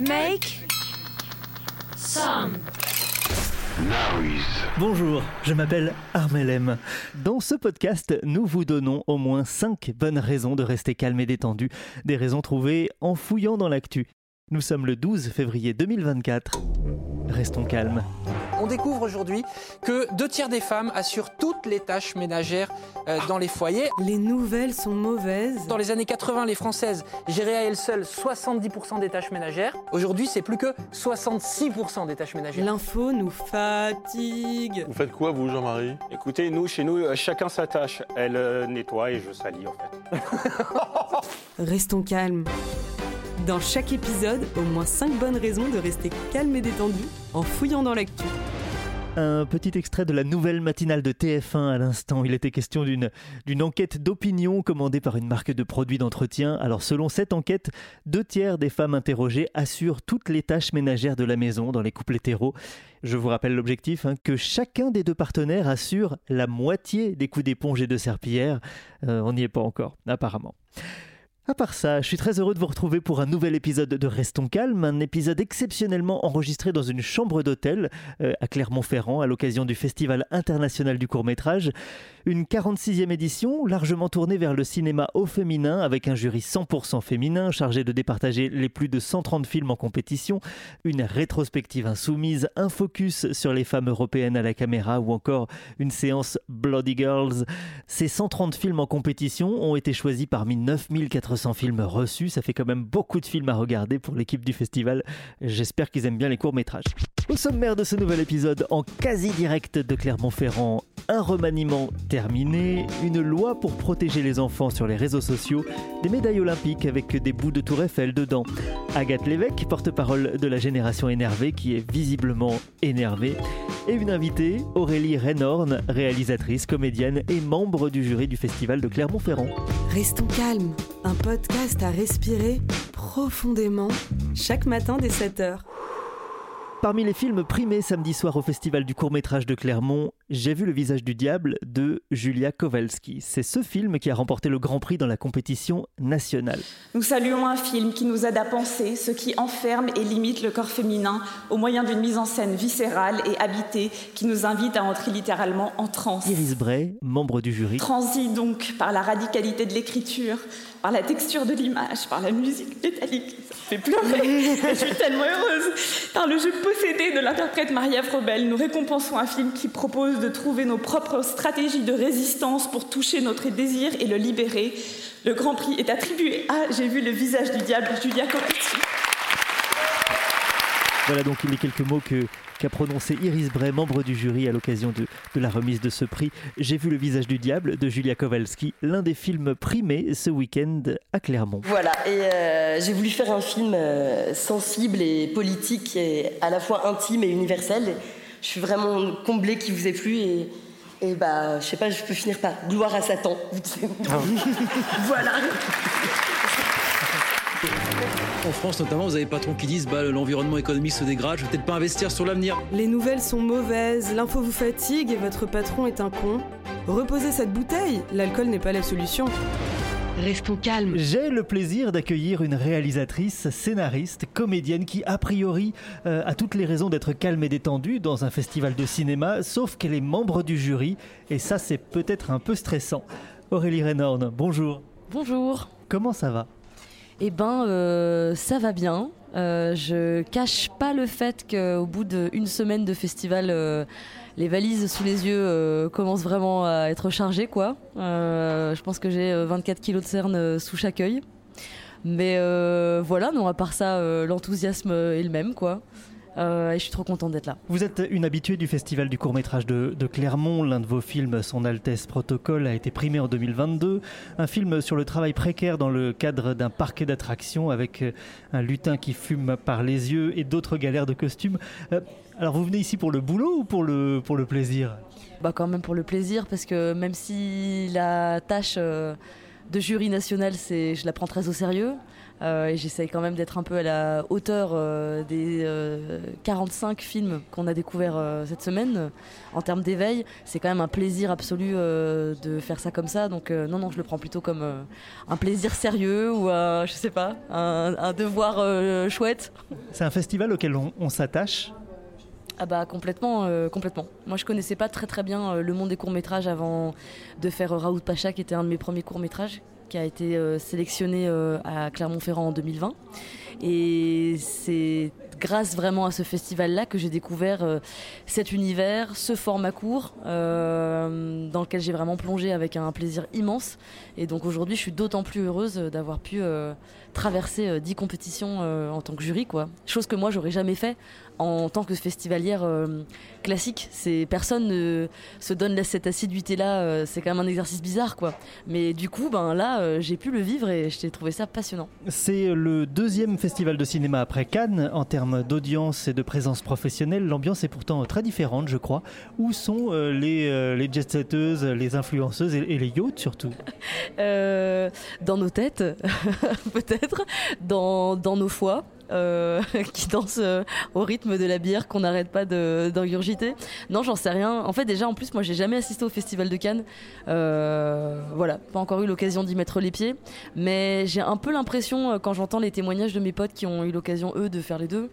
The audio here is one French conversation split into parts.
Make some Bonjour, je m'appelle Armelem. Dans ce podcast, nous vous donnons au moins 5 bonnes raisons de rester calme et détendu, des raisons trouvées en fouillant dans l'actu. Nous sommes le 12 février 2024. Restons calmes. On découvre aujourd'hui que deux tiers des femmes assurent toutes les tâches ménagères euh, dans les foyers. Les nouvelles sont mauvaises. Dans les années 80, les Françaises géraient à elles seules 70% des tâches ménagères. Aujourd'hui, c'est plus que 66% des tâches ménagères. L'info nous fatigue. Vous faites quoi, vous, Jean-Marie? Écoutez, nous, chez nous, euh, chacun sa tâche. Elle euh, nettoie et je salis, en fait. Restons calmes. Dans chaque épisode, au moins 5 bonnes raisons de rester calme et détendu en fouillant dans l'actu. Un petit extrait de la nouvelle matinale de TF1 à l'instant. Il était question d'une, enquête d'opinion commandée par une marque de produits d'entretien. Alors selon cette enquête, deux tiers des femmes interrogées assurent toutes les tâches ménagères de la maison dans les couples hétéros. Je vous rappelle l'objectif, hein, que chacun des deux partenaires assure la moitié des coups d'éponge et de serpillière. Euh, on n'y est pas encore, apparemment. À part ça, je suis très heureux de vous retrouver pour un nouvel épisode de Restons calmes, un épisode exceptionnellement enregistré dans une chambre d'hôtel euh, à Clermont-Ferrand à l'occasion du Festival international du court-métrage. Une 46e édition largement tournée vers le cinéma au féminin avec un jury 100% féminin chargé de départager les plus de 130 films en compétition, une rétrospective insoumise, un focus sur les femmes européennes à la caméra ou encore une séance Bloody Girls. Ces 130 films en compétition ont été choisis parmi 9400 films reçus. Ça fait quand même beaucoup de films à regarder pour l'équipe du festival. J'espère qu'ils aiment bien les courts-métrages. Au sommaire de ce nouvel épisode, en quasi-direct de Clermont-Ferrand, un remaniement terminé, une loi pour protéger les enfants sur les réseaux sociaux, des médailles olympiques avec des bouts de tour Eiffel dedans, Agathe Lévesque, porte-parole de la génération énervée qui est visiblement énervée, et une invitée, Aurélie Renorn, réalisatrice, comédienne et membre du jury du festival de Clermont-Ferrand. Restons calmes. Un podcast à respirer profondément chaque matin dès 7h. Parmi les films primés samedi soir au Festival du court-métrage de Clermont, j'ai vu Le visage du diable de Julia Kowalski. C'est ce film qui a remporté le Grand Prix dans la compétition nationale. Nous saluons un film qui nous aide à penser ce qui enferme et limite le corps féminin au moyen d'une mise en scène viscérale et habitée qui nous invite à entrer littéralement en transe. Iris Bray, membre du jury. Transi donc par la radicalité de l'écriture, par la texture de l'image, par la musique métallique. Ça fait pleurer. Je suis tellement heureuse. Par le jeu possédé de l'interprète Maria Frobel, nous récompensons un film qui propose de trouver nos propres stratégies de résistance pour toucher notre désir et le libérer. Le Grand Prix est attribué à J'ai vu le visage du diable, Julia Kowalski. Voilà donc les quelques mots que qu'a prononcé Iris Bray, membre du jury à l'occasion de, de, la remise de ce prix. J'ai vu le visage du diable de Julia Kowalski, l'un des films primés ce week-end à Clermont. Voilà, et euh, j'ai voulu faire un film euh, sensible et politique et à la fois intime et universel. Je suis vraiment comblée qu'il vous ait plu et, et bah, je sais pas, je peux finir par gloire à Satan. voilà. En France notamment, vous avez des patrons qui disent bah, l'environnement économique se dégrade, je vais peut-être pas investir sur l'avenir. Les nouvelles sont mauvaises, l'info vous fatigue et votre patron est un con. Reposez cette bouteille, l'alcool n'est pas la solution. Restons calmes. J'ai le plaisir d'accueillir une réalisatrice, scénariste, comédienne qui, a priori, euh, a toutes les raisons d'être calme et détendue dans un festival de cinéma, sauf qu'elle est membre du jury, et ça, c'est peut-être un peu stressant. Aurélie Renorn, bonjour. Bonjour. Comment ça va? Eh ben, euh, ça va bien. Euh, je cache pas le fait qu'au bout d'une semaine de festival, euh, les valises sous les yeux euh, commencent vraiment à être chargées, quoi. Je pense que j'ai 24 kilos de cernes sous chaque œil. Mais voilà, non, à part ça, l'enthousiasme est le même, quoi. Et je suis trop contente d'être là. Vous êtes une habituée du festival du court métrage de, de Clermont. L'un de vos films, Son Altesse Protocole, a été primé en 2022. Un film sur le travail précaire dans le cadre d'un parquet d'attractions avec un lutin qui fume par les yeux et d'autres galères de costumes. Alors vous venez ici pour le boulot ou pour le, pour le plaisir? Bah quand même pour le plaisir parce que même si la tâche de jury national, c'est, je la prends très au sérieux. Euh, et j'essaye quand même d'être un peu à la hauteur euh, des 45 euh, films qu'on a découverts cette semaine. En termes d'éveil, c'est quand même un plaisir absolu de faire ça comme ça. Donc non, non, je le prends plutôt comme un plaisir sérieux ou un, je sais pas, un, devoir chouette. C'est un festival auquel on, s'attache? Ah bah complètement, complètement. Moi je connaissais pas très très bien le monde des courts métrages avant de faire Raoult Pacha qui était un de mes premiers courts métrages qui a été euh, sélectionné euh, à Clermont-Ferrand en 2020. Et c'est grâce vraiment à ce festival-là que j'ai découvert euh, cet univers, ce format court, dans lequel j'ai vraiment plongé avec un plaisir immense. Et donc aujourd'hui, je suis d'autant plus heureuse d'avoir pu traverser 10 compétitions en tant que jury, quoi. Chose que moi, j'aurais jamais fait en tant que festivalière euh, classique. C'est personne ne se donne cette assiduité là. Euh, c'est quand même un exercice bizarre, quoi. Mais du coup, ben là, euh, j'ai pu le vivre et j'ai trouvé ça passionnant. C'est le deuxième festival de cinéma après Cannes en termes d'audience et de présence professionnelle. L'ambiance est pourtant très différente, je crois. Où sont les, les jet-setteuses, les influenceuses et, les yachts surtout? Dans nos têtes, peut-être, dans, nos foies. Euh, qui dansent euh, au rythme de la bière qu'on n'arrête pas d'ingurgiter. non, j'en sais rien. En fait, déjà, en plus, moi, j'ai jamais assisté au Festival de Cannes. Euh, voilà, pas encore eu l'occasion d'y mettre les pieds. Mais j'ai un peu l'impression, quand j'entends les témoignages de mes potes qui ont eu l'occasion, eux, de faire les deux,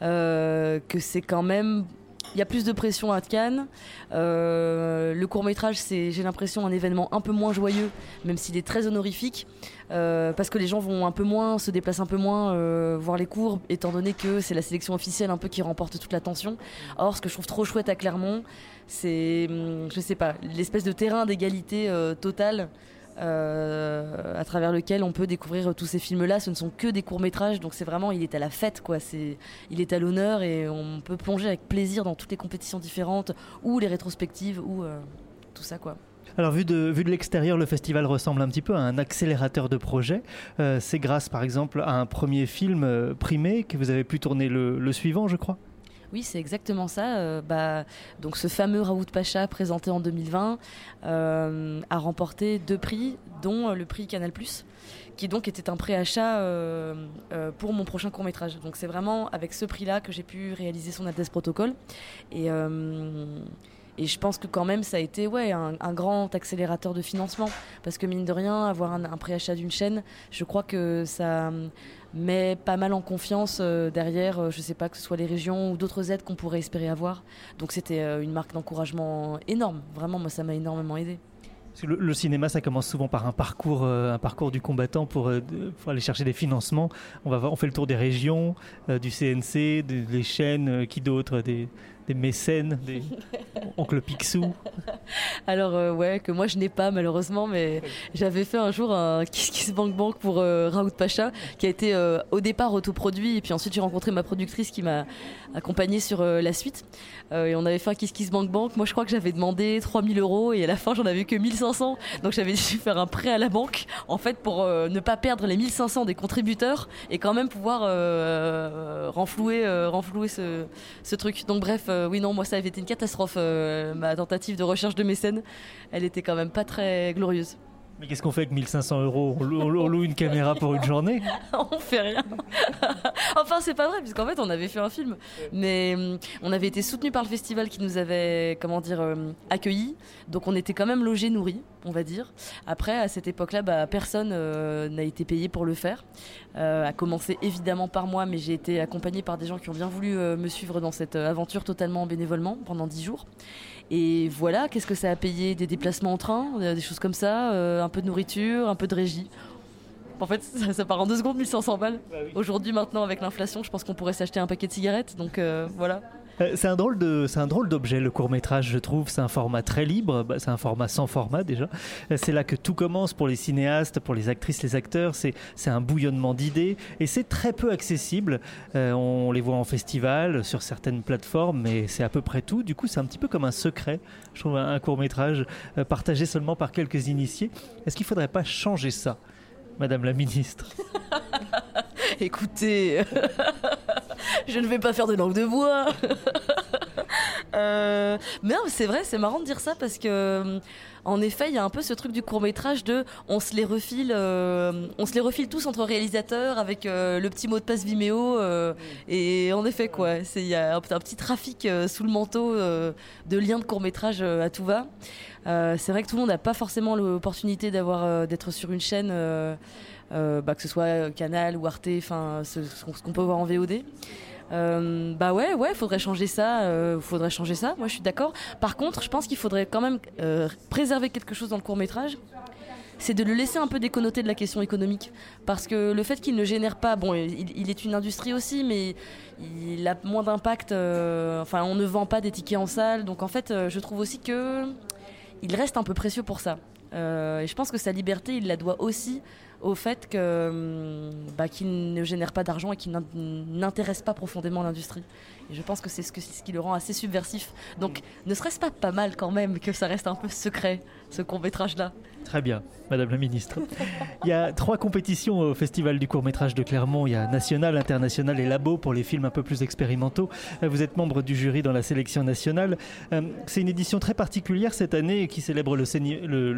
que c'est quand même il y a plus de pression à Cannes. Euh, le court métrage, c'est, j'ai l'impression, un événement un peu moins joyeux, même s'il est très honorifique, euh, parce que les gens vont un peu moins, se déplacent un peu moins, euh, voir les cours, étant donné que c'est la sélection officielle un peu qui remporte toute l'attention. Or, ce que je trouve trop chouette à Clermont, c'est, hum, je sais pas, l'espèce de terrain d'égalité totale. Euh, à travers lequel on peut découvrir tous ces films-là. Ce ne sont que des courts-métrages, donc c'est vraiment, il est à la fête, quoi. C'est, il est à l'honneur et on peut plonger avec plaisir dans toutes les compétitions différentes, ou les rétrospectives, ou euh, tout ça, quoi. Alors vu de, vu de l'extérieur, le festival ressemble un petit peu à un accélérateur de projets. Euh, c'est grâce par exemple à un premier film primé que vous avez pu tourner le suivant, je crois. Oui, c'est exactement ça. Euh, bah, donc ce fameux Raoult Pacha présenté en 2020 euh, a remporté deux prix, dont euh, le prix Canal+, qui donc était un préachat pour mon prochain court métrage. Donc c'est vraiment avec ce prix-là que j'ai pu réaliser son Altesse Protocole. Et je pense que quand même, ça a été ouais, un, grand accélérateur de financement. Parce que mine de rien, avoir un, préachat d'une chaîne, je crois que ça met pas mal en confiance euh, derrière, euh, je sais pas, que ce soit les régions ou d'autres aides qu'on pourrait espérer avoir. Donc c'était euh, une marque d'encouragement énorme. Vraiment, moi, ça m'a énormément aidé. Le, cinéma, ça commence souvent par un parcours, un parcours du combattant pour, aller chercher des financements. On, va, on fait le tour des régions, du CNC, des, chaînes, qui d'autres, des, des mécènes, des oncle Picsou Alors euh, ouais, que moi je n'ai pas malheureusement, mais j'avais fait un jour un Kiss Kiss Bank Bank pour euh, Raoult Pacha, qui a été euh, au départ autoproduit, et puis ensuite j'ai rencontré ma productrice qui m'a accompagné sur la suite, et on avait fait un Kiss Kiss Bank Bank. Moi je crois que j'avais demandé 3000 euros, et à la fin j'en avais que 1500, donc j'avais dû faire un prêt à la banque, en fait pour ne pas perdre les 1500 des contributeurs, et quand même pouvoir renflouer, renflouer ce, ce truc. Donc bref, euh, oui, non, moi ça avait été une catastrophe. Euh, ma tentative de recherche de mécène, elle était quand même pas très glorieuse. Mais qu'est-ce qu'on fait avec 1500 euros? On loue, une caméra pour une journée? On fait rien. enfin, c'est pas vrai, puisqu'en fait, on avait fait un film. Mais hum, on avait été soutenu par le festival qui nous avait, comment dire, hum, accueillis. Donc on était quand même logés, nourris, on va dire. Après, à cette époque-là, bah, personne euh, n'a été payé pour le faire. Euh, à commencer évidemment par moi, mais j'ai été accompagnée par des gens qui ont bien voulu euh, me suivre dans cette aventure totalement bénévolement pendant 10 jours. Et voilà, qu'est-ce que ça a payé? Des déplacements en train, euh, des choses comme ça, euh, un peu de nourriture, un peu de régie. En fait, ça, part en deux secondes, 1500 balles. Bah Aujourd'hui, maintenant, avec l'inflation, je pense qu'on pourrait s'acheter un paquet de cigarettes. Donc euh, voilà. Euh, c'est un drôle de, c'est un drôle d'objet le court métrage, je trouve. C'est un format très libre, bah, c'est un format sans format déjà. Euh, c'est là que tout commence pour les cinéastes, pour les actrices, les acteurs. C'est, c'est un bouillonnement d'idées et c'est très peu accessible. Euh, on les voit en festival, sur certaines plateformes, mais c'est à peu près tout. Du coup, c'est un petit peu comme un secret. Je trouve un, court métrage partagé seulement par quelques initiés. Est-ce qu'il faudrait pas changer ça, Madame la Ministre? Écoutez, je ne vais pas faire de langue de bois. Euh, mais c'est vrai, c'est marrant de dire ça parce que, euh, en effet, il y a un peu ce truc du court métrage de on se les refile, euh, on se les refile tous entre réalisateurs avec le petit mot de passe Vimeo. et en effet, quoi, il y a un, petit trafic sous le manteau de liens de court métrage à tout va. c'est vrai que tout le monde n'a pas forcément l'opportunité d'avoir d'être sur une chaîne. Bah, que ce soit Canal ou Arte, enfin ce, qu'on peut voir en VOD. Euh, bah ouais, ouais, faudrait changer ça. Euh, faudrait changer ça. Moi, je suis d'accord. Par contre, je pense qu'il faudrait quand même euh, préserver quelque chose dans le court métrage. C'est de le laisser un peu déconnoter de la question économique, parce que le fait qu'il ne génère pas, bon, il, est une industrie aussi, mais il a moins d'impact. enfin, on ne vend pas des tickets en salle, donc en fait, je trouve aussi que il reste un peu précieux pour ça. et je pense que sa liberté, il la doit aussi au fait que hum, bah, qu'il ne génère pas d'argent et qu'il n'intéresse pas profondément l'industrie. Et je pense que c'est ce, ce, qui le rend assez subversif. Donc, ne serait-ce pas pas mal quand même que ça reste un peu secret, ce court-métrage-là? Très bien, Madame la Ministre. Il y a trois compétitions au Festival du court-métrage de Clermont. Il y a National, International et Labo pour les films un peu plus expérimentaux. Euh, vous êtes membre du jury dans la sélection nationale. Euh, c'est une édition très particulière cette année qui célèbre le,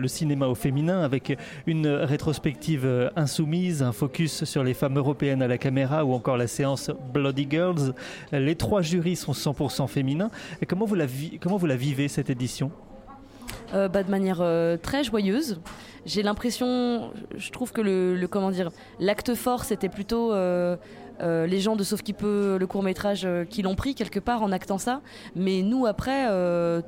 cinéma au féminin avec une rétrospective euh, insoumise, un focus sur les femmes européennes à la caméra ou encore la séance Bloody Girls. Les trois jurys sont 100% féminins. Comment vous la vivez cette édition? Euh, bah, de manière euh, très joyeuse. J'ai l'impression, je trouve que le, comment dire, l'acte fort, c'était plutôt euh, les gens de Sauf qui peut, le court métrage, qui l'ont pris quelque part en actant ça. Mais nous, après,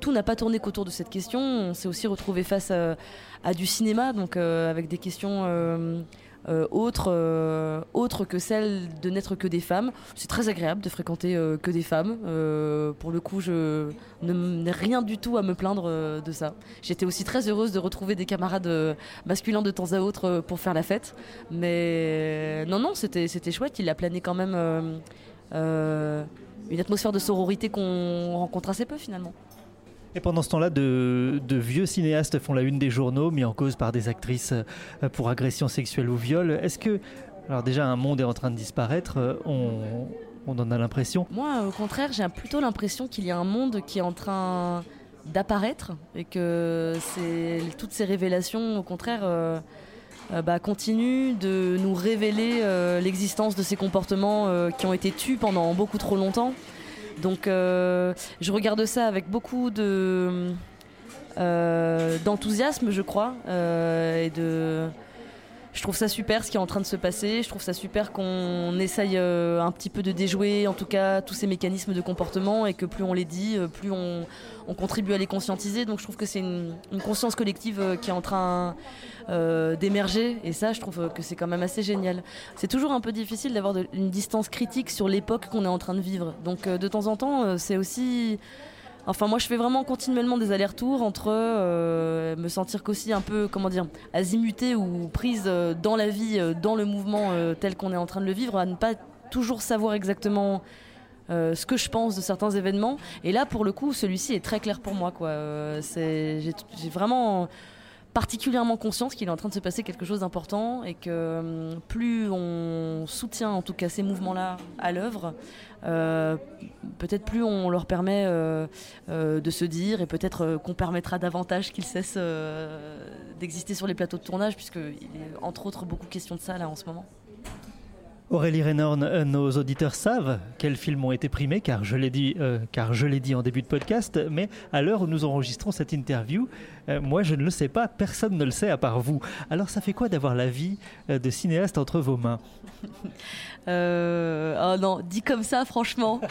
tout n'a pas tourné qu'autour de cette question. On s'est aussi retrouvé face à du cinéma, donc avec des questions autre, euh, autre que celle de n'être que des femmes. C'est très agréable de fréquenter euh, que des femmes. pour le coup, je n'ai rien du tout à me plaindre de ça. J'étais aussi très heureuse de retrouver des camarades masculins de temps à autre pour faire la fête. Mais non, non, c'était chouette. Il a plané quand même une atmosphère de sororité qu'on rencontre assez peu finalement. Pendant ce temps-là, de, vieux cinéastes font la une des journaux, mis en cause par des actrices euh, pour agression sexuelle ou viol. Est-ce que, alors déjà, un monde est en train de disparaître euh, on, en a l'impression Moi, au contraire, j'ai plutôt l'impression qu'il y a un monde qui est en train d'apparaître et que toutes ces révélations, au contraire, euh, bah, continuent de nous révéler l'existence de ces comportements qui ont été tus pendant beaucoup trop longtemps. Donc euh, je regarde ça avec beaucoup de euh, d'enthousiasme, je crois, euh, et de je trouve ça super ce qui est en train de se passer. Je trouve ça super qu'on essaye un petit peu de déjouer, en tout cas, tous ces mécanismes de comportement et que plus on les dit, plus on, contribue à les conscientiser. Donc je trouve que c'est une, conscience collective qui est en train euh, d'émerger. Et ça, je trouve que c'est quand même assez génial. C'est toujours un peu difficile d'avoir une distance critique sur l'époque qu'on est en train de vivre. Donc euh, de temps en temps, euh, c'est aussi... Enfin, moi, je fais vraiment continuellement des allers-retours entre me sentir qu'aussi un peu, comment dire, azimutée ou prise dans la vie, dans le mouvement tel qu'on est en train de le vivre, à ne pas toujours savoir exactement ce que je pense de certains événements. Et là, pour le coup, celui-ci est très clair pour moi. J'ai vraiment particulièrement conscience qu'il est en train de se passer quelque chose d'important et que hum, plus on soutient en tout cas ces mouvements-là à l'œuvre, euh, peut-être plus on leur permet euh, euh, de se dire et peut-être qu'on permettra davantage qu'ils cessent d'exister sur les plateaux de tournage puisqu'il est entre autres beaucoup question de ça là en ce moment. Aurélie Renorn, nos auditeurs savent quels films ont été primés, car je l'ai dit, car je l'ai dit en début de podcast. Mais à l'heure où nous enregistrons cette interview, Euh, moi, je ne le sais pas, personne ne le sait à part vous. Alors, ça fait quoi d'avoir la vie euh, de cinéaste entre vos mains euh, oh non, dit comme ça, franchement.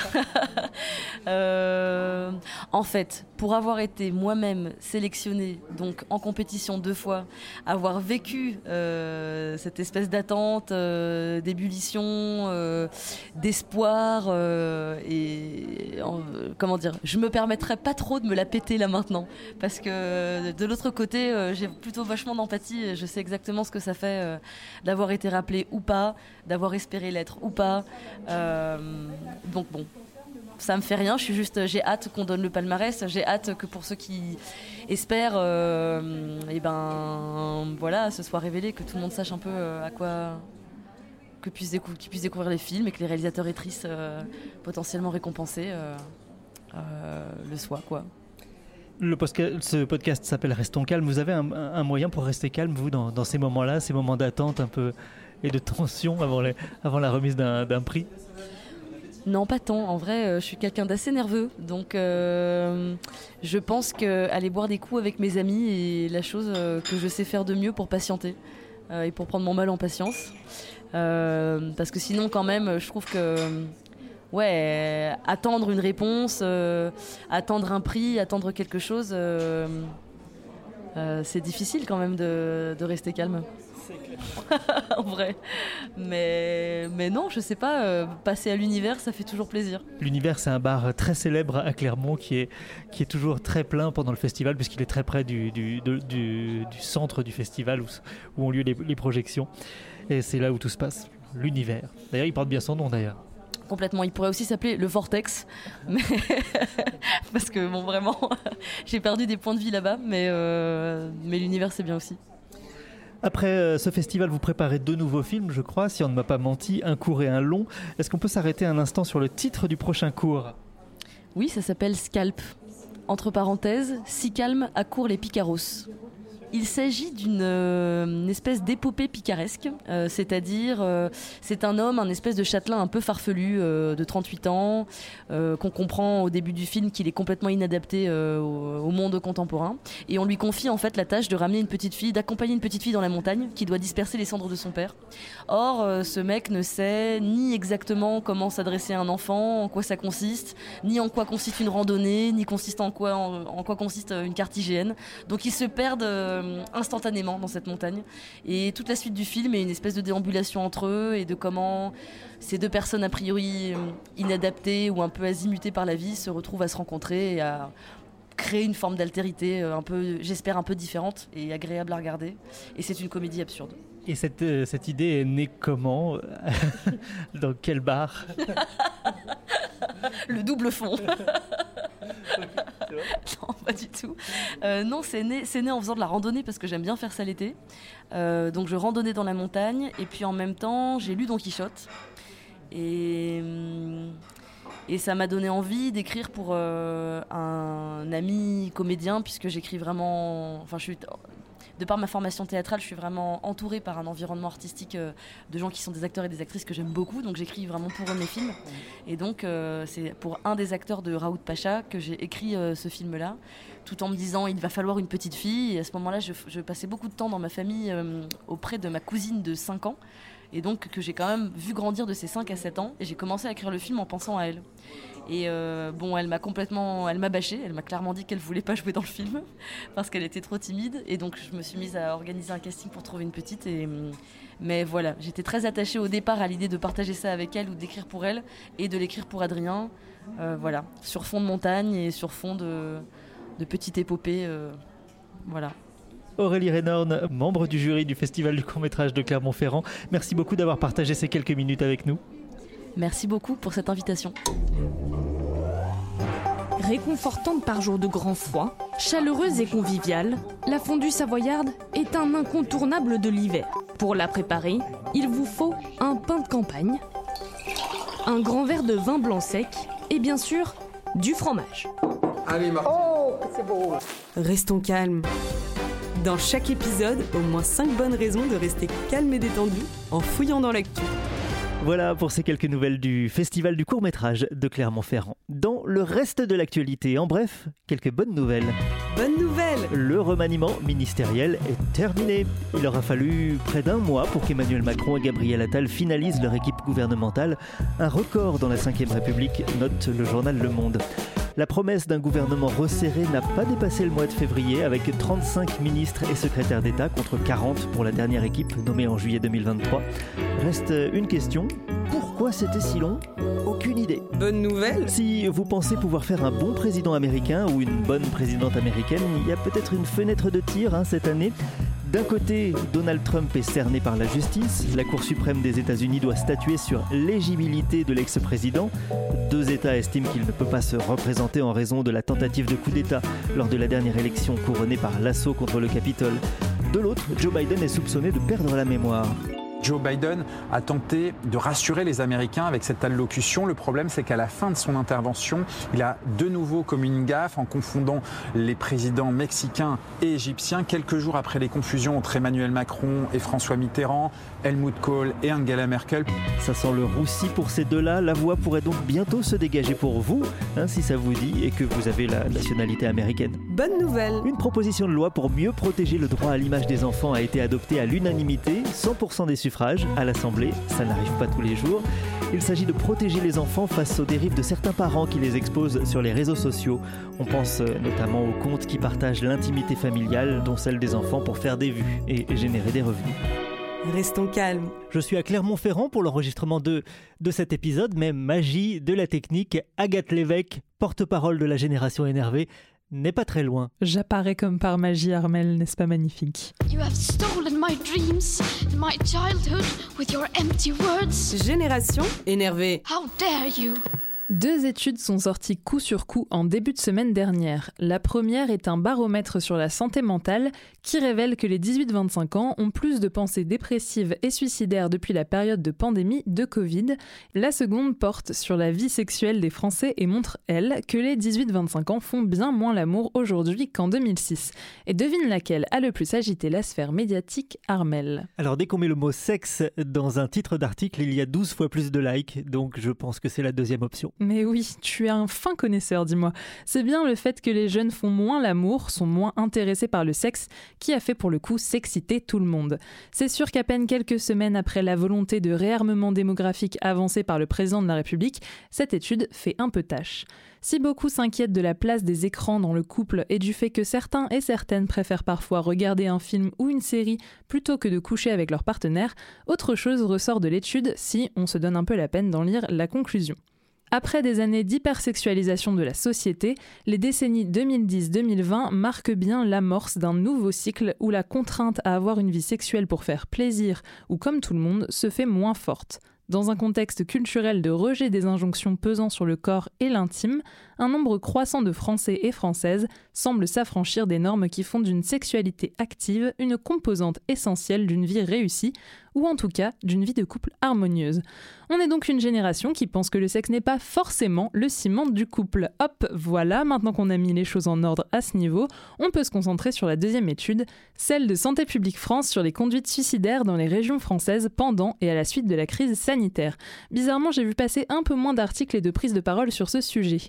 En fait, pour avoir été moi-même sélectionnée, donc en compétition deux fois, avoir vécu cette espèce d'attente, d'ébullition, d'espoir, et comment dire, je me permettrais pas trop de me la péter là maintenant, parce que de l'autre côté, j'ai plutôt vachement d'empathie. Je sais exactement ce que ça fait d'avoir été rappelé ou pas, d'avoir espéré l'être ou pas. Euh, donc bon, ça me fait rien. Je suis juste, j'ai hâte qu'on donne le palmarès. J'ai hâte que pour ceux qui espèrent, et euh, eh ben voilà, ce soit révélé, que tout le monde sache un peu euh, à quoi que puissent, qu'ils puissent découvrir les films et que les réalisateurs et actrices potentiellement récompensés le soient quoi. Le ce podcast s'appelle Restons calmes. Vous avez un, moyen pour rester calme, vous, dans, ces moments-là, ces moments d'attente un peu et de tension avant, avant la remise d'un prix? Non, pas tant. En vrai, euh, je suis quelqu'un d'assez nerveux. Donc, euh, je pense qu'aller boire des coups avec mes amis est la chose euh, que je sais faire de mieux pour patienter et pour prendre mon mal en patience. parce que sinon, quand même, je trouve que. Ouais, attendre une réponse, attendre un prix, attendre quelque chose, c'est difficile quand même de rester calme. en vrai. Mais, mais non, je sais pas, euh, passer à l'univers, ça fait toujours plaisir. L'univers, c'est un bar très célèbre à Clermont qui est, qui est toujours très plein pendant le festival, puisqu'il est très près du, du, du, centre du festival où, où ont lieu les, les projections. Et c'est là où tout se passe, l'univers. D'ailleurs, il porte bien son nom d'ailleurs complètement. Il pourrait aussi s'appeler le Vortex, mais parce que bon, vraiment, j'ai perdu des points de vie là-bas, mais, euh, mais l'univers c'est bien aussi. Après euh, ce festival, vous préparez deux nouveaux films, je crois, si on ne m'a pas menti, un court et un long. Est-ce qu'on peut s'arrêter un instant sur le titre du prochain cours? Oui, ça s'appelle Scalp. Entre parenthèses, si calme à court les picaros. Il s'agit d'une euh, espèce d'épopée picaresque, euh, c'est-à-dire euh, c'est un homme, un espèce de châtelain un peu farfelu de 38 ans, qu'on comprend au début du film qu'il est complètement inadapté au, monde contemporain, et on lui confie en fait la tâche de ramener une petite fille, d'accompagner une petite fille dans la montagne qui doit disperser les cendres de son père. Or, ce mec ne sait ni exactement comment s'adresser à un enfant, en quoi ça consiste, ni en quoi consiste une randonnée, ni consiste en quoi, en, quoi consiste une carte hygiène. Donc ils se perdent euh, instantanément dans cette montagne. Et toute la suite du film est une espèce de déambulation entre eux et de comment ces deux personnes a priori euh, inadaptées ou un peu azimutées par la vie se retrouvent à se rencontrer et à créer une forme d'altérité euh, un peu, j'espère, un peu différente et agréable à regarder. Et c'est une comédie absurde. Et cette, cette idée est née comment Dans quel bar? Le double fond. non, pas du tout. Euh, non, c'est né, en faisant de la randonnée parce que j'aime bien faire ça l'été. Euh, donc je randonnais dans la montagne et puis en même temps j'ai lu Don Quichotte. Et, hum, ça m'a donné envie d'écrire pour euh, un ami comédien puisque j'écris vraiment... de par ma formation théâtrale, je suis vraiment entourée par un environnement artistique euh, de gens qui sont des acteurs et des actrices que j'aime beaucoup. Donc j'écris vraiment pour mes films. Et donc euh, c'est pour un des acteurs de Raoult Pacha que j'ai écrit euh, ce film-là, tout en me disant il va falloir une petite fille. Et à ce moment-là, je, je passais beaucoup de temps dans ma famille auprès de ma cousine de 5 ans et donc que j'ai quand même vu grandir de ses 5 à 7 ans et j'ai commencé à écrire le film en pensant à elle. Et euh, bon, elle m'a complètement, elle m'a bâché, elle m'a clairement dit qu'elle voulait pas jouer dans le film parce qu'elle était trop timide et donc je me suis mise à organiser un casting pour trouver une petite et mais voilà, j'étais très attachée au départ à l'idée de partager ça avec elle ou d'écrire pour elle et de l'écrire pour Adrien, euh, voilà, sur fond de montagne et sur fond de, de petite épopée, euh, voilà. Aurélie Renorn, membre du jury du Festival du court-métrage de Clermont-Ferrand. Merci beaucoup d'avoir partagé ces quelques minutes avec nous. Merci beaucoup pour cette invitation. Réconfortante par jour de grand froid, chaleureuse et conviviale, la fondue savoyarde est un incontournable de l'hiver. Pour la préparer, il vous faut un pain de campagne, un grand verre de vin blanc sec et bien sûr du fromage. Allez, Oh, c'est beau. Restons calmes. Dans chaque épisode, au moins 5 bonnes raisons de rester calme et détendu en fouillant dans l'actu. Voilà pour ces quelques nouvelles du Festival du court métrage de Clermont-Ferrand. Dans le reste de l'actualité, en bref, quelques bonnes nouvelles. Bonne nouvelle Le remaniement ministériel est terminé. Il aura fallu près d'un mois pour qu'Emmanuel Macron et Gabriel Attal finalisent leur équipe gouvernementale. Un record dans la Ve République, note le journal Le Monde. La promesse d'un gouvernement resserré n'a pas dépassé le mois de février avec 35 ministres et secrétaires d'État contre 40 pour la dernière équipe nommée en juillet 2023. Reste une question, pourquoi c'était si long? Aucune idée. Bonne nouvelle Si vous pensez pouvoir faire un bon président américain ou une bonne présidente américaine, il y a peut-être une fenêtre de tir hein, cette année. D'un côté, Donald Trump est cerné par la justice. La Cour suprême des États-Unis doit statuer sur l'éligibilité de l'ex-président. Deux États estiment qu'il ne peut pas se représenter en raison de la tentative de coup d'État lors de la dernière élection couronnée par l'assaut contre le Capitole. De l'autre, Joe Biden est soupçonné de perdre la mémoire. Joe Biden a tenté de rassurer les Américains avec cette allocution. Le problème, c'est qu'à la fin de son intervention, il a de nouveau commis une gaffe en confondant les présidents mexicains et égyptiens. Quelques jours après les confusions entre Emmanuel Macron et François Mitterrand, Helmut Kohl et Angela Merkel. Ça sent le roussi pour ces deux-là. La voie pourrait donc bientôt se dégager pour vous, hein, si ça vous dit, et que vous avez la nationalité américaine. Bonne nouvelle Une proposition de loi pour mieux protéger le droit à l'image des enfants a été adoptée à l'unanimité, 100% des suffrages à l'Assemblée. Ça n'arrive pas tous les jours. Il s'agit de protéger les enfants face aux dérives de certains parents qui les exposent sur les réseaux sociaux. On pense euh, notamment aux comptes qui partagent l'intimité familiale, dont celle des enfants, pour faire des vues et générer des revenus. Restons calmes. Je suis à Clermont-Ferrand pour l'enregistrement de, de cet épisode, mais magie de la technique, Agathe Lévesque, porte-parole de la génération énervée, n'est pas très loin. J'apparais comme par magie, Armel, n'est-ce pas magnifique? You have stolen my dreams and my childhood with your empty words. Génération énervée. How dare you? Deux études sont sorties coup sur coup en début de semaine dernière. La première est un baromètre sur la santé mentale qui révèle que les 18-25 ans ont plus de pensées dépressives et suicidaires depuis la période de pandémie de Covid. La seconde porte sur la vie sexuelle des Français et montre, elle, que les 18-25 ans font bien moins l'amour aujourd'hui qu'en 2006. Et devine laquelle a le plus agité la sphère médiatique, Armel? Alors dès qu'on met le mot sexe dans un titre d'article, il y a 12 fois plus de likes, donc je pense que c'est la deuxième option. Mais oui, tu es un fin connaisseur, dis-moi. C'est bien le fait que les jeunes font moins l'amour, sont moins intéressés par le sexe, qui a fait pour le coup s'exciter tout le monde. C'est sûr qu'à peine quelques semaines après la volonté de réarmement démographique avancée par le président de la République, cette étude fait un peu tâche. Si beaucoup s'inquiètent de la place des écrans dans le couple et du fait que certains et certaines préfèrent parfois regarder un film ou une série plutôt que de coucher avec leur partenaire, autre chose ressort de l'étude si on se donne un peu la peine d'en lire la conclusion. Après des années d'hypersexualisation de la société, les décennies 2010-2020 marquent bien l'amorce d'un nouveau cycle où la contrainte à avoir une vie sexuelle pour faire plaisir ou comme tout le monde se fait moins forte. Dans un contexte culturel de rejet des injonctions pesant sur le corps et l'intime, un nombre croissant de Français et Françaises semblent s'affranchir des normes qui font d'une sexualité active une composante essentielle d'une vie réussie, ou en tout cas d'une vie de couple harmonieuse. On est donc une génération qui pense que le sexe n'est pas forcément le ciment du couple. Hop, voilà, maintenant qu'on a mis les choses en ordre à ce niveau, on peut se concentrer sur la deuxième étude, celle de Santé publique France sur les conduites suicidaires dans les régions françaises pendant et à la suite de la crise sanitaire. Bizarrement, j'ai vu passer un peu moins d'articles et de prises de parole sur ce sujet.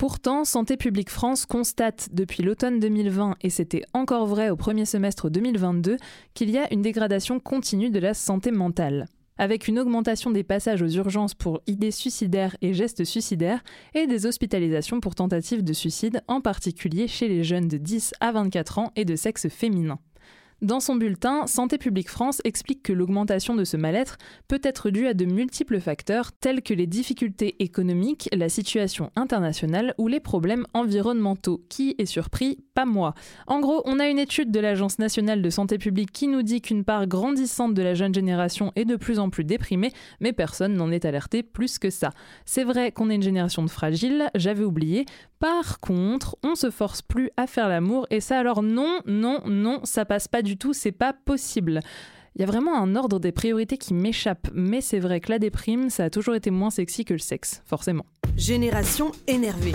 Pourtant, Santé publique France constate depuis l'automne 2020, et c'était encore vrai au premier semestre 2022, qu'il y a une dégradation continue de la santé mentale avec une augmentation des passages aux urgences pour idées suicidaires et gestes suicidaires et des hospitalisations pour tentatives de suicide, en particulier chez les jeunes de 10 à 24 ans et de sexe féminin. Dans son bulletin, Santé publique France explique que l'augmentation de ce mal-être peut être due à de multiples facteurs tels que les difficultés économiques, la situation internationale ou les problèmes environnementaux. Qui est surpris? Pas moi. En gros, on a une étude de l'Agence nationale de santé publique qui nous dit qu'une part grandissante de la jeune génération est de plus en plus déprimée, mais personne n'en est alerté plus que ça. C'est vrai qu'on est une génération de fragiles, j'avais oublié. Par contre, on se force plus à faire l'amour et ça alors non, non, non, ça passe pas du du tout, c'est pas possible. Il y a vraiment un ordre des priorités qui m'échappe, mais c'est vrai que la déprime, ça a toujours été moins sexy que le sexe, forcément. Génération énervée.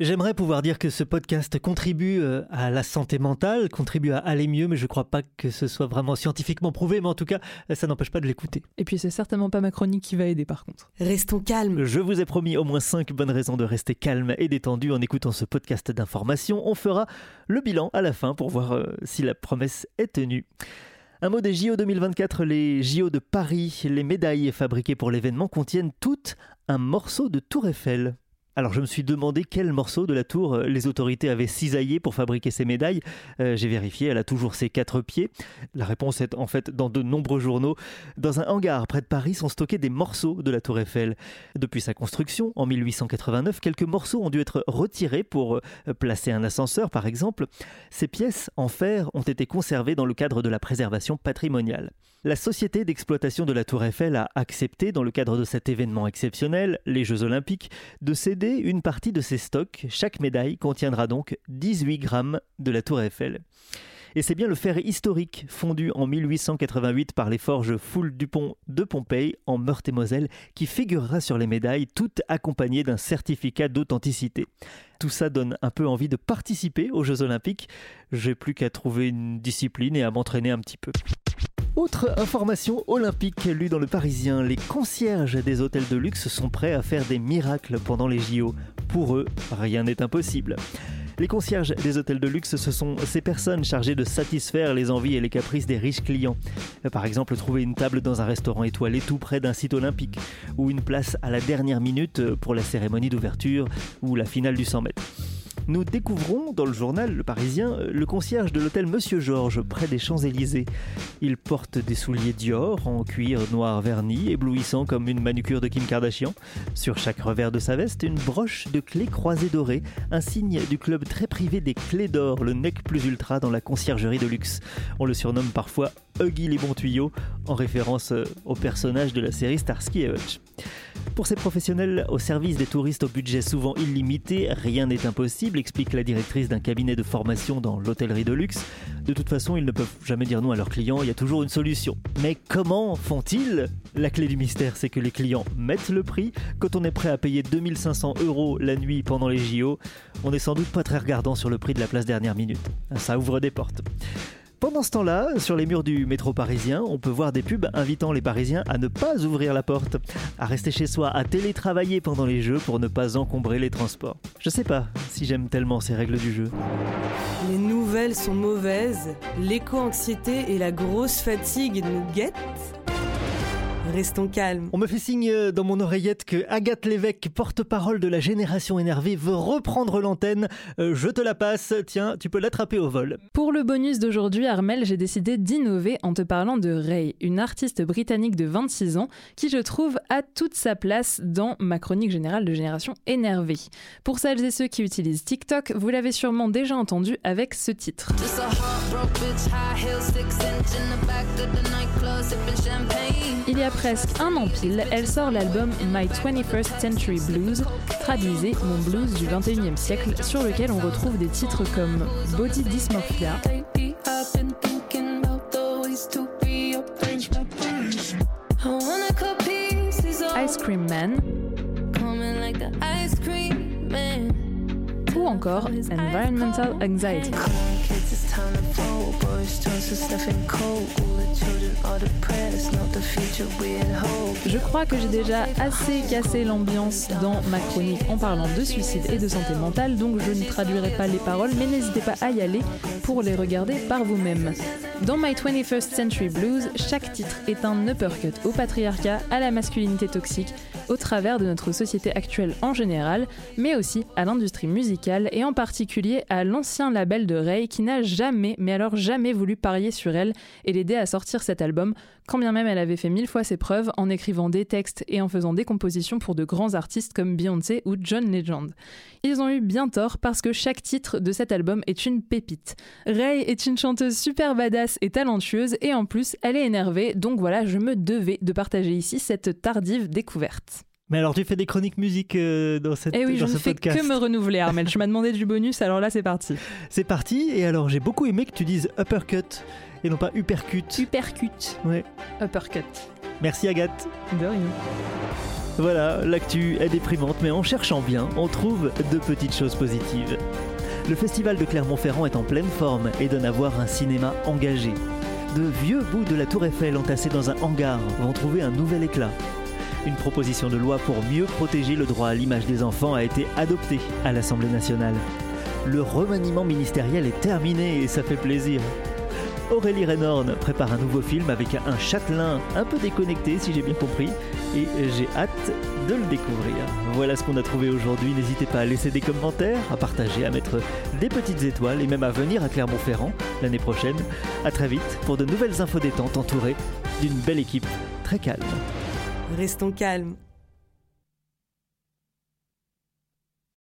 J'aimerais pouvoir dire que ce podcast contribue euh, à la santé mentale, contribue à aller mieux, mais je ne crois pas que ce soit vraiment scientifiquement prouvé, mais en tout cas, ça n'empêche pas de l'écouter. Et puis c'est certainement pas ma chronique qui va aider par contre. Restons calmes. Je vous ai promis au moins 5 bonnes raisons de rester calme et détendu en écoutant ce podcast d'information. On fera le bilan à la fin pour voir euh, si la promesse est tenue. Un mot des JO 2024, les JO de Paris. Les médailles fabriquées pour l'événement contiennent toutes un morceau de Tour Eiffel. Alors je me suis demandé quel morceau de la tour euh, les autorités avaient cisaillé pour fabriquer ces médailles. Euh, j'ai vérifié, elle a toujours ses quatre pieds. La réponse est en fait dans de nombreux journaux. Dans un hangar près de Paris sont stockés des morceaux de la tour Eiffel. Depuis sa construction en 1889, quelques morceaux ont dû être retirés pour euh, placer un ascenseur par exemple. Ces pièces en fer ont été conservées dans le cadre de la préservation patrimoniale. La société d'exploitation de la tour Eiffel a accepté, dans le cadre de cet événement exceptionnel, les Jeux olympiques, de céder une partie de ses stocks. Chaque médaille contiendra donc 18 grammes de la tour Eiffel. Et c'est bien le fer historique fondu en 1888 par les forges Foule Dupont de Pompéi en Meurthe-et-Moselle qui figurera sur les médailles, toutes accompagnées d'un certificat d'authenticité. Tout ça donne un peu envie de participer aux Jeux Olympiques. J'ai plus qu'à trouver une discipline et à m'entraîner un petit peu. Autre information olympique lue dans le Parisien, les concierges des hôtels de luxe sont prêts à faire des miracles pendant les JO. Pour eux, rien n'est impossible. Les concierges des hôtels de luxe, ce sont ces personnes chargées de satisfaire les envies et les caprices des riches clients. Par exemple, trouver une table dans un restaurant étoilé tout près d'un site olympique, ou une place à la dernière minute pour la cérémonie d'ouverture ou la finale du 100 mètres nous découvrons dans le journal Le Parisien le concierge de l'hôtel Monsieur Georges près des Champs-Élysées. Il porte des souliers Dior en cuir noir verni, éblouissant comme une manucure de Kim Kardashian. Sur chaque revers de sa veste, une broche de clés croisées dorées, un signe du club très privé des clés d'or, le nec plus ultra dans la conciergerie de luxe. On le surnomme parfois Huggy les bons tuyaux, en référence au personnage de la série Starsky et Hutch. Pour ces professionnels au service des touristes au budget souvent illimité, rien n'est impossible, explique la directrice d'un cabinet de formation dans l'hôtellerie de luxe. De toute façon, ils ne peuvent jamais dire non à leurs clients, il y a toujours une solution. Mais comment font-ils? La clé du mystère, c'est que les clients mettent le prix. Quand on est prêt à payer 2500 euros la nuit pendant les JO, on n'est sans doute pas très regardant sur le prix de la place dernière minute. Ça ouvre des portes. Pendant ce temps-là, sur les murs du métro parisien, on peut voir des pubs invitant les Parisiens à ne pas ouvrir la porte, à rester chez soi, à télétravailler pendant les jeux pour ne pas encombrer les transports. Je sais pas si j'aime tellement ces règles du jeu. Les nouvelles sont mauvaises, l'éco-anxiété et la grosse fatigue nous guettent Restons calmes. On me fait signe dans mon oreillette que Agathe Lévesque, porte-parole de la génération énervée, veut reprendre l'antenne. Euh, je te la passe. Tiens, tu peux l'attraper au vol. Pour le bonus d'aujourd'hui, Armel, j'ai décidé d'innover en te parlant de Ray, une artiste britannique de 26 ans qui, je trouve, a toute sa place dans ma chronique générale de génération énervée. Pour celles et ceux qui utilisent TikTok, vous l'avez sûrement déjà entendu avec ce titre. Il y a presque un an pile, elle sort l'album My 21st Century Blues, traduisez mon blues du 21e siècle, sur lequel on retrouve des titres comme Body Dysmorphia, Ice Cream Man, ou encore Environmental Anxiety. Je crois que j'ai déjà assez cassé l'ambiance dans ma chronique en parlant de suicide et de santé mentale, donc je ne traduirai pas les paroles, mais n'hésitez pas à y aller pour les regarder par vous-même. Dans My 21st Century Blues, chaque titre est un uppercut au patriarcat, à la masculinité toxique, au travers de notre société actuelle en général, mais aussi à l'industrie musicale et en particulier à l'ancien label de Ray qui n'a jamais, mais alors jamais voulu parier sur elle et l'aider à sortir cet album, quand bien même elle avait fait mille fois ses preuves en écrivant des textes et en faisant des compositions pour de grands artistes comme Beyoncé ou John Legend. Ils ont eu bien tort parce que chaque titre de cet album est une pépite. Ray est une chanteuse super badass et talentueuse et en plus elle est énervée, donc voilà, je me devais de partager ici cette tardive découverte. Mais alors, tu fais des chroniques musique euh, dans cette Eh oui, dans je ne fais podcast. que me renouveler, Armel. Je m'as demandé du bonus, alors là, c'est parti. C'est parti. Et alors, j'ai beaucoup aimé que tu dises uppercut et non pas uppercut. Uppercut. Ouais. Uppercut. Merci Agathe. De rien. Voilà, l'actu est déprimante, mais en cherchant bien, on trouve de petites choses positives. Le festival de Clermont-Ferrand est en pleine forme et donne à voir un cinéma engagé. De vieux bouts de la tour Eiffel entassés dans un hangar vont trouver un nouvel éclat. Une proposition de loi pour mieux protéger le droit à l'image des enfants a été adoptée à l'Assemblée nationale. Le remaniement ministériel est terminé et ça fait plaisir. Aurélie Renorn prépare un nouveau film avec un châtelain un peu déconnecté si j'ai bien compris et j'ai hâte de le découvrir. Voilà ce qu'on a trouvé aujourd'hui. N'hésitez pas à laisser des commentaires, à partager, à mettre des petites étoiles et même à venir à Clermont-Ferrand l'année prochaine. A très vite pour de nouvelles infos détentes entourées d'une belle équipe très calme. Restons calmes.